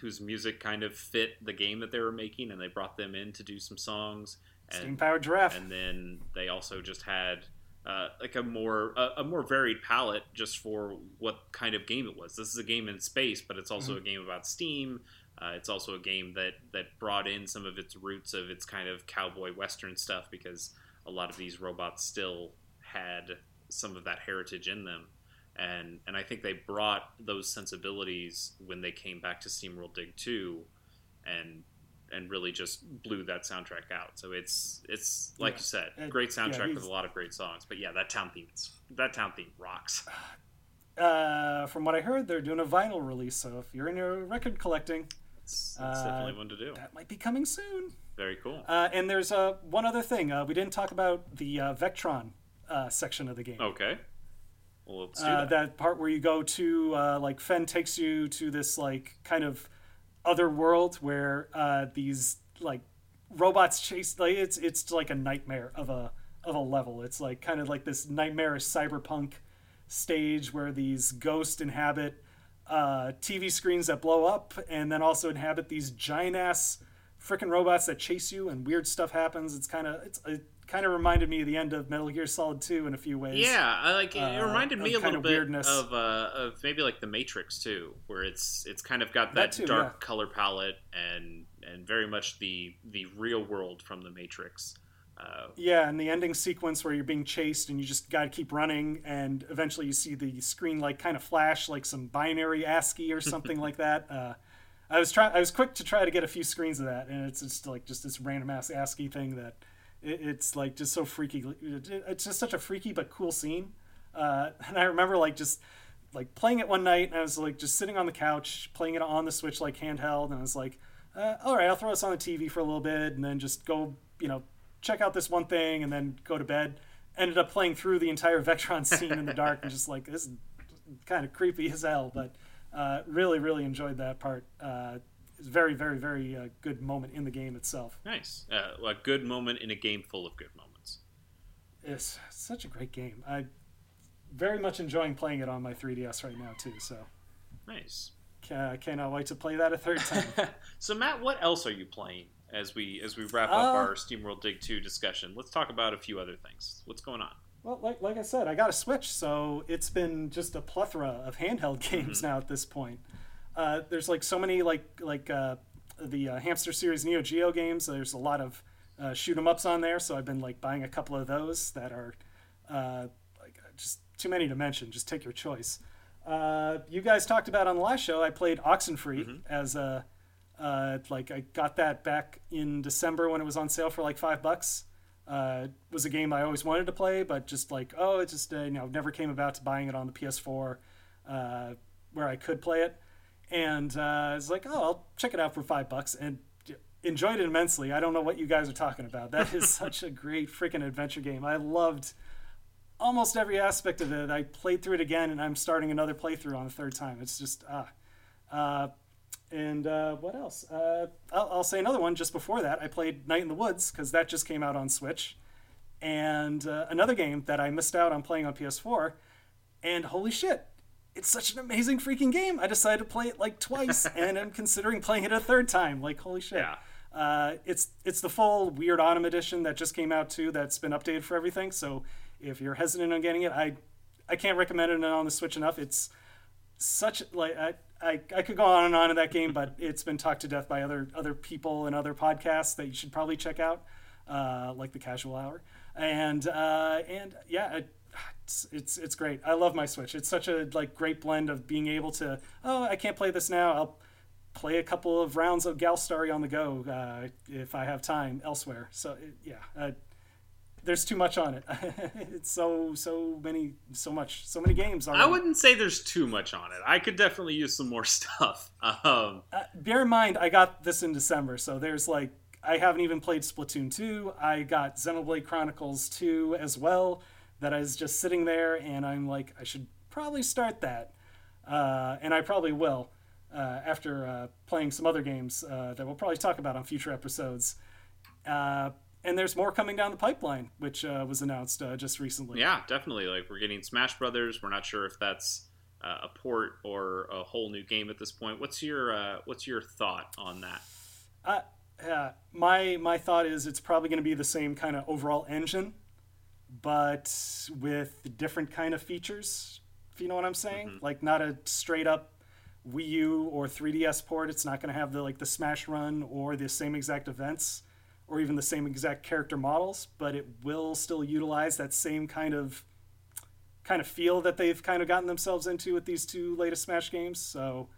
whose music kind of fit the game that they were making, and they brought them in to do some songs. Steam And powered giraffe. and then they also just had uh, like a more a, a more varied palette just for what kind of game it was. This is a game in space, but it's also a game about steam. Uh, it's also a game that that brought in some of its roots of its kind of cowboy western stuff because a lot of these robots still had some of that heritage in them. And, and I think they brought those sensibilities when they came back to SteamWorld Dig 2 and and really just blew that soundtrack out. So it's it's like Yeah. you said, It- great yeah, soundtrack with a lot of great songs. But yeah, that town theme that town theme rocks. Uh, from what I heard, they're doing a vinyl release. So if you're into record collecting, It's, it's Uh, definitely one to do. that might be coming soon. Very cool. Uh, and there's uh, one other thing. Uh, we didn't talk about the uh, Vectron uh, section of the game. Okay. Well, uh, that. that part where you go to, uh, like, Fen takes you to this, like, kind of other world where uh, these, like, robots chase. Like, it's it's like a nightmare of a of a level. It's like kind of like this nightmarish cyberpunk stage where these ghosts inhabit uh, TV screens that blow up, and then also inhabit these giant ass freaking robots that chase you, and weird stuff happens. It's kind of it's it kind of reminded me of the end of Metal Gear Solid 2 in a few ways. Yeah, I like it. uh, reminded me a little of bit weirdness. of uh, of maybe like the Matrix too, where it's it's kind of got That that, too, dark yeah. color palette and and very much the the real world from the Matrix. Uh, Yeah, and the ending sequence where you're being chased and you just got to keep running, and eventually you see the screen like kind of flash like some binary ASCII or something like that. Uh, I was try I was quick to try to get a few screens of that, and it's just like just this random ass ASCII thing that it, it's like just so freaky. It's just such a freaky but cool scene. Uh, and I remember like just like playing it one night, and I was like just sitting on the couch playing it on the Switch like handheld, and I was like, uh, all right, I'll throw this on the TV for a little bit, and then just go you know check out this one thing and then go to bed. Ended up playing through the entire Vectron scene in the dark and just like this is kind of creepy as hell, but uh, really really enjoyed that part. Uh, it's very very very uh, good moment in the game itself. nice, uh, a good moment in a game full of good moments. It's such a great game. I'm very much enjoying playing it on my 3DS right now too. So Nice. ca- cannot wait to play that a third time. so Matt, what else are you playing as we as we wrap Uh, up our SteamWorld Dig 2 discussion? Let's talk about a few other things. What's going on? Well, like, like I said, I got a Switch, so it's been just a plethora of handheld games now at this point. Uh, there's like so many like like uh, the uh, Hamster series Neo Geo games. There's a lot of uh, shoot 'em ups on there, so I've been like buying a couple of those that are uh, like just too many to mention. Just take your choice. Uh, you guys talked about on the last show. I played Oxenfree as a uh, like I got that back in December when it was on sale for like five bucks. Uh, was a game I always wanted to play, but just like oh, it just uh, you know never came about to buying it on the PS4 uh, where I could play it. And uh, I was like, oh, I'll check it out for five bucks, and enjoyed it immensely. I don't know what you guys are talking about. That is such a great freaking adventure game. I loved almost every aspect of it. I played through it again, and I'm starting another playthrough on the third time. It's just ah. Uh, and uh, what else? Uh, I'll, I'll, say another one. Just before that, I played Night in the Woods because that just came out on Switch, and uh, another game that I missed out on playing on PS4. And holy shit, it's such an amazing freaking game. I decided to play it like twice, and I'm considering playing it a third time. Like holy shit. Yeah. Uh, it's it's the full Weird Autumn edition that just came out too. That's been updated for everything. So if you're hesitant on getting it, I I can't recommend it on the Switch enough. It's such like I, I, I could go on and on in that game, but it's been talked to death by other other people and other podcasts that you should probably check out, uh, like the Casual Hour, and uh, and yeah, it's, it's it's great. I love my Switch. It's such a like great blend of being able to oh I can't play this now. I'll play a couple of rounds of Galstari on the go uh, if I have time elsewhere. So it, yeah, uh, there's too much on it. it's so so many so much so many games. I wouldn't say there's too much on it. I could definitely use some more stuff. Um, uh, bear in mind, I got this in December, so there's like I haven't even played Splatoon 2. I got Xenoblade Chronicles 2 as well. That is just sitting there, and I'm like, I should probably start that, uh, and I probably will uh, after uh, playing some other games uh, that we'll probably talk about on future episodes. Uh, and there's more coming down the pipeline, which uh, was announced uh, just recently. Yeah, definitely. Like we're getting Smash Brothers. We're not sure if that's uh, a port or a whole new game at this point. What's your uh, what's your thought on that? Uh, my my thought is it's probably going to be the same kind of overall engine, but with different kind of features. If you know what I'm saying, mm-hmm. like not a straight up Wii U or 3DS port. It's not going to have the like the Smash Run or the same exact events or even the same exact character models, but it will still utilize that same kind of kind of feel that they've kind of gotten themselves into with these two latest Smash games. So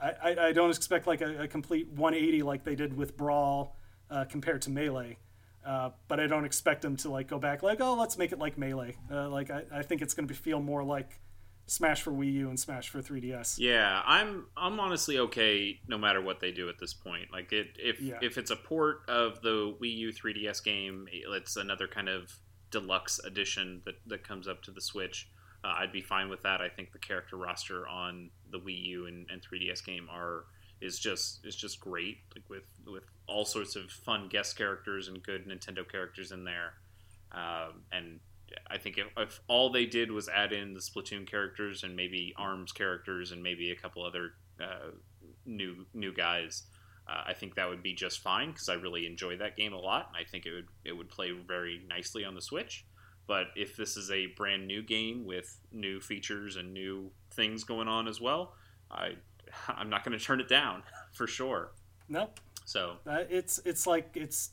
I, I, I don't expect like a, a, complete 180 like they did with Brawl uh, compared to Melee. Uh, but I don't expect them to like go back like oh let's make it like Melee. Uh, like I, I think it's going to feel more like Smash for Wii U and Smash for 3DS. Yeah, I'm I'm honestly okay no matter what they do at this point. Like it if yeah. if it's a port of the Wii U 3DS game, it's another kind of deluxe edition that that comes up to the Switch. Uh, I'd be fine with that. I think the character roster on the Wii U and, and 3DS game are is just is just great. Like with with all sorts of fun guest characters and good Nintendo characters in there, um, and I think if, if, all they did was add in the Splatoon characters and maybe Arms characters and maybe a couple other uh, new new guys, uh, I think that would be just fine because I really enjoy that game a lot. And I think it would it would play very nicely on the Switch. But if this is a brand new game with new features and new things going on as well, I I'm not going to turn it down for sure. Nope. So uh, it's it's like it's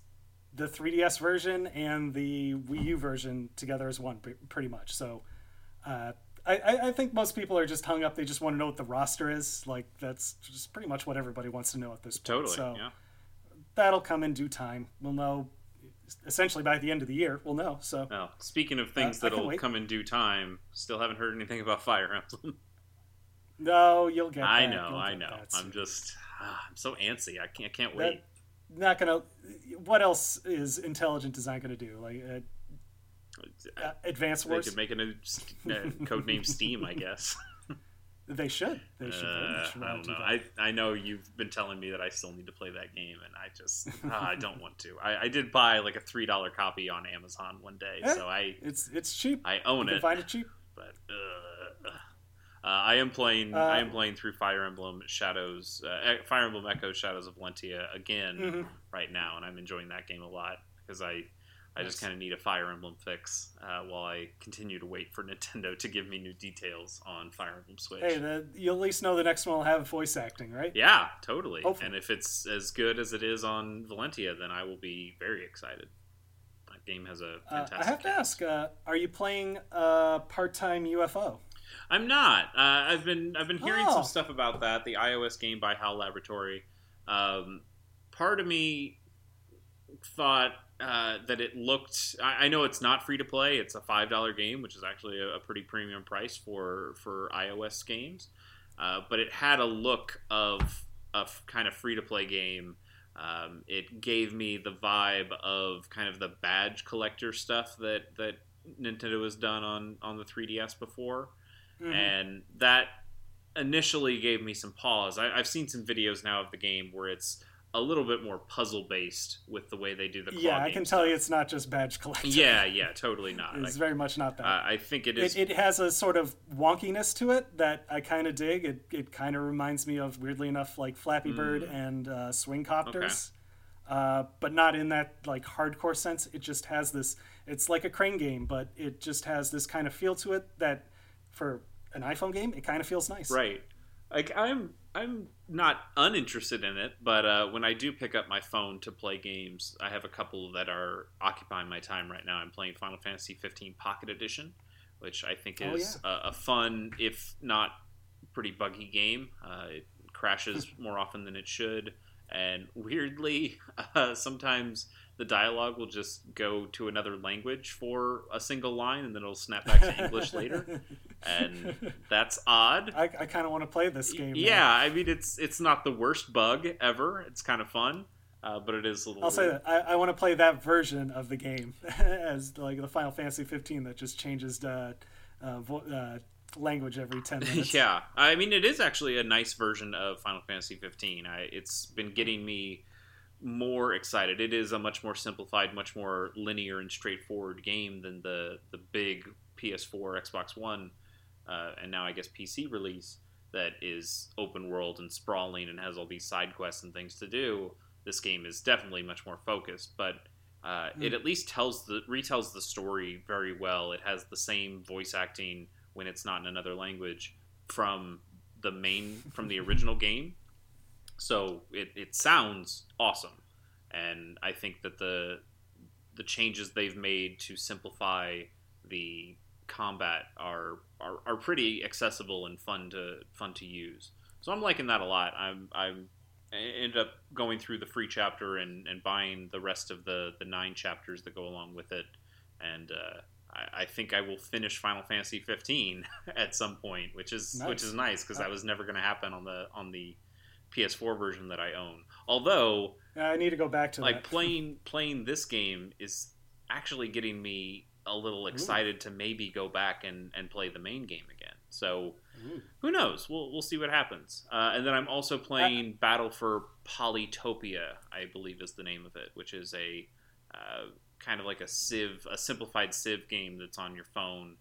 the 3DS version and the Wii U version together as one, pretty much. So, uh, I, I think most people are just hung up. They just want to know what the roster is. Like that's just pretty much what everybody wants to know at this point. Totally. So yeah. that'll come in due time. We'll know. Essentially, by the end of the year, we'll know. So. Well, speaking of things uh, that'll come in due time, still haven't heard anything about Fire Emblem. No, you'll get. I know, I know. I'm just, ah, I'm so antsy. I can't, I can't wait. That, not gonna. What else is intelligent design gonna do? Like uh, uh, Advance Wars. They could make a new uh, code name Steam, I guess. they should. They should. Uh, should I don't know. I I know you've been telling me that I still need to play that game, and I just I don't want to. I, I did buy like a three dollar copy on Amazon one day, so I it's it's cheap. I own you it. Find it cheap. But uh, I am playing. Uh, I am playing through Fire Emblem Shadows, uh, Fire Emblem Echo Shadows of Valentia again mm-hmm. right now, and I'm enjoying that game a lot because I, I just kind of need a Fire Emblem fix uh, while I continue to wait for Nintendo to give me new details on Fire Emblem Switch. Hey, the, you'll at least know the next one will have voice acting, right? Yeah, totally. Hopefully. And if it's as good as it is on Valentia, then I will be very excited. That game has a fantastic. Uh, I have to ask: uh, Are you playing a part-time UFO? I'm not. Uh, I've been I've been hearing oh. some stuff about that. The iOS game by HAL Laboratory. Um, part of me thought uh, that it looked. I, I, know it's not free to play. It's a five dollar game, which is actually a, a, pretty premium price for for iOS games. Uh, but it had a look of a kind of free to play game. Um, it gave me the vibe of kind of the badge collector stuff that that Nintendo has done on on the 3DS before, Mhm. and that initially gave me some pause. I, I've seen some videos now of the game where it's a little bit more puzzle based with the way they do the. claw yeah, I can tell stuff. you it's not just badge collecting. Yeah, yeah, totally not. it's Like, very much not that. uh, I think it is. it, it has a sort of wonkiness to it that I kind of dig. It, it kind of reminds me of, weirdly enough, like Flappy Bird and uh, Swing Copters, uh, but not in that like hardcore sense. It just has this. It's like a crane game, but it just has this kind of feel to it that, for an iPhone game, it kind of feels nice. Right. Like I'm I'm not uninterested in it, but uh, when I do pick up my phone to play games, I have a couple that are occupying my time right now. I'm playing Final Fantasy 15 Pocket Edition, which I think Oh, is a, a fun, if not pretty buggy game. Uh, it crashes more often than it should, and weirdly, uh, sometimes the dialogue will just go to another language for a single line, and then it'll snap back to English later, and that's odd. I, I kind of want to play this game. now. Yeah, I mean it's it's not the worst bug ever. It's kind of fun, uh, but it is a little. I'll say that I, I want to play that version of the game as like the Final Fantasy 15 that just changes the uh, vo- uh, language every 10 minutes. Yeah, I mean it is actually a nice version of Final Fantasy 15. I, it's been getting me more excited. It is a much more simplified, much more linear and straightforward game than the the big PS4, Xbox One, uh, and now I guess PC release that is open world and sprawling and has all these side quests and things to do. This game is definitely much more focused, but uh, it at least tells the retells the story very well. It has the same voice acting when it's not in another language from the main from the original game. So it, it sounds awesome, and I think that the the changes they've made to simplify the combat are, are are pretty accessible and fun to fun to use. So I'm liking that a lot. I'm I'm I ended up going through the free chapter and, and buying the rest of the, the nine chapters that go along with it, and uh, I, I think I will finish Final Fantasy 15 at some point, which is which Nice. is nice because that was never going to happen on the on the PS4 version that I own. Although I need to go back to like that. playing playing this game is actually getting me a little excited to maybe go back and, and play the main game again. So Ooh. who knows? We'll we'll see what happens. Uh, and then I'm also playing Battle for Polytopia, I believe is the name of it, which is a uh, kind of like a Civ, a simplified Civ game that's on your phone.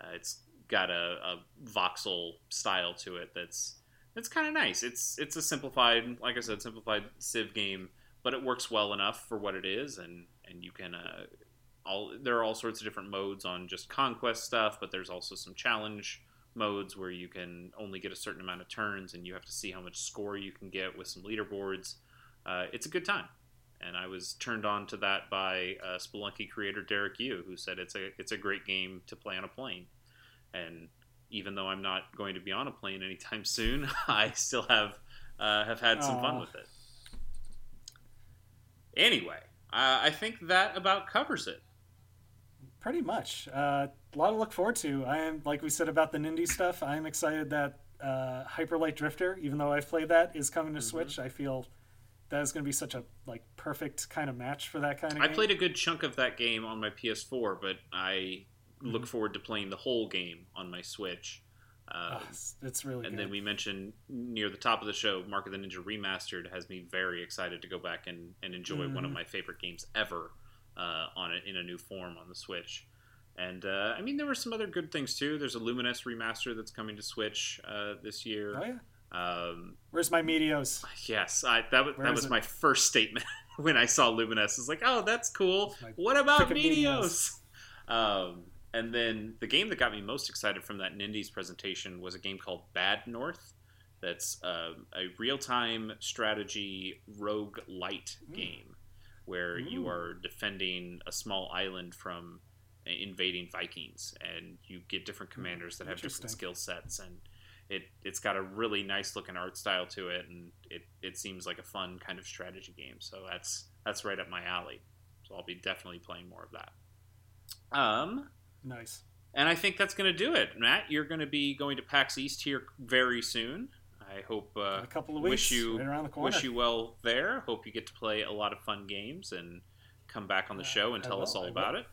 Uh, it's got a, a voxel style to it that's it's kind of nice. It's it's a simplified, like I said, simplified Civ game, but it works well enough for what it is, and and you can uh, all there are all sorts of different modes on just conquest stuff, but there's also some challenge modes where you can only get a certain amount of turns, and you have to see how much score you can get with some leaderboards. Uh, it's a good time, and I was turned on to that by uh, Spelunky creator Derek Yu, who said it's a it's a great game to play on a plane, and even though I'm not going to be on a plane anytime soon, I still have uh, have had some fun with it. Anyway, uh, I think that about covers it. Pretty much. Uh, a lot to look forward to. I am, like we said about the Nindie stuff, I am excited that uh, Hyper Light Drifter, even though I've played that, is coming to Mm-hmm. Switch. I feel that is going to be such a like perfect kind of match for that kind of I game. played a good chunk of that game on my PS4, but I look Mm-hmm. forward to playing the whole game on my Switch. Uh, Oh, it's, really and good. then we mentioned near the top of the show, Mark of the Ninja Remastered has me very excited to go back and, and enjoy one Mm-hmm. of my favorite games ever uh, on it in a new form on the Switch. And uh, I mean, there were some other good things too. There's a Lumines remaster that's coming to Switch uh, this year. oh yeah. Um, Where's my Meteos? yes, I, that was Where that was it? my first statement when I saw Lumines. It's like, oh, that's cool. What about Meteos? Um, and then the game that got me most excited from that Nindies presentation was a game called Bad North. That's um, a real-time strategy rogue light Mm. game where you are defending a small island from invading Vikings, and you get different commanders that have different skill sets, and it it's got a really nice looking art style to it, and it, it seems like a fun kind of strategy game. So that's that's right up my alley. So I'll be definitely playing more of that. Um, Nice. and I think that's going to do it. Matt, you're going to be going to PAX East here very soon. I hope uh, a couple of weeks. wish you right around the corner. wish you well there. Hope you get to play a lot of fun games and come back on the show and I tell us all I about will. it.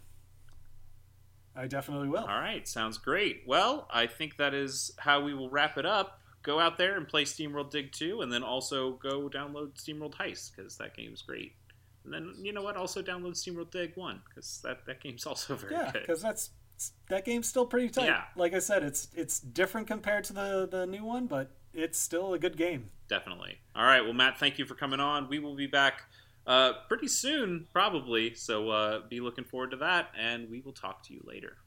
I definitely will. All right, sounds great. Well, I think that is how we will wrap it up. Go out there and play SteamWorld Dig 2, and then also go download SteamWorld Heist, because that game's great. And then, you know what? Also download SteamWorld Dig 1, because that, that game's also very yeah, good. because that's that game's still pretty tight. Yeah. Like I said, it's it's different compared to the the new one, but it's still a good game. Definitely. All right, well, Matt, thank you for coming on. We will be back uh, pretty soon, probably, so uh, be looking forward to that, and we will talk to you later.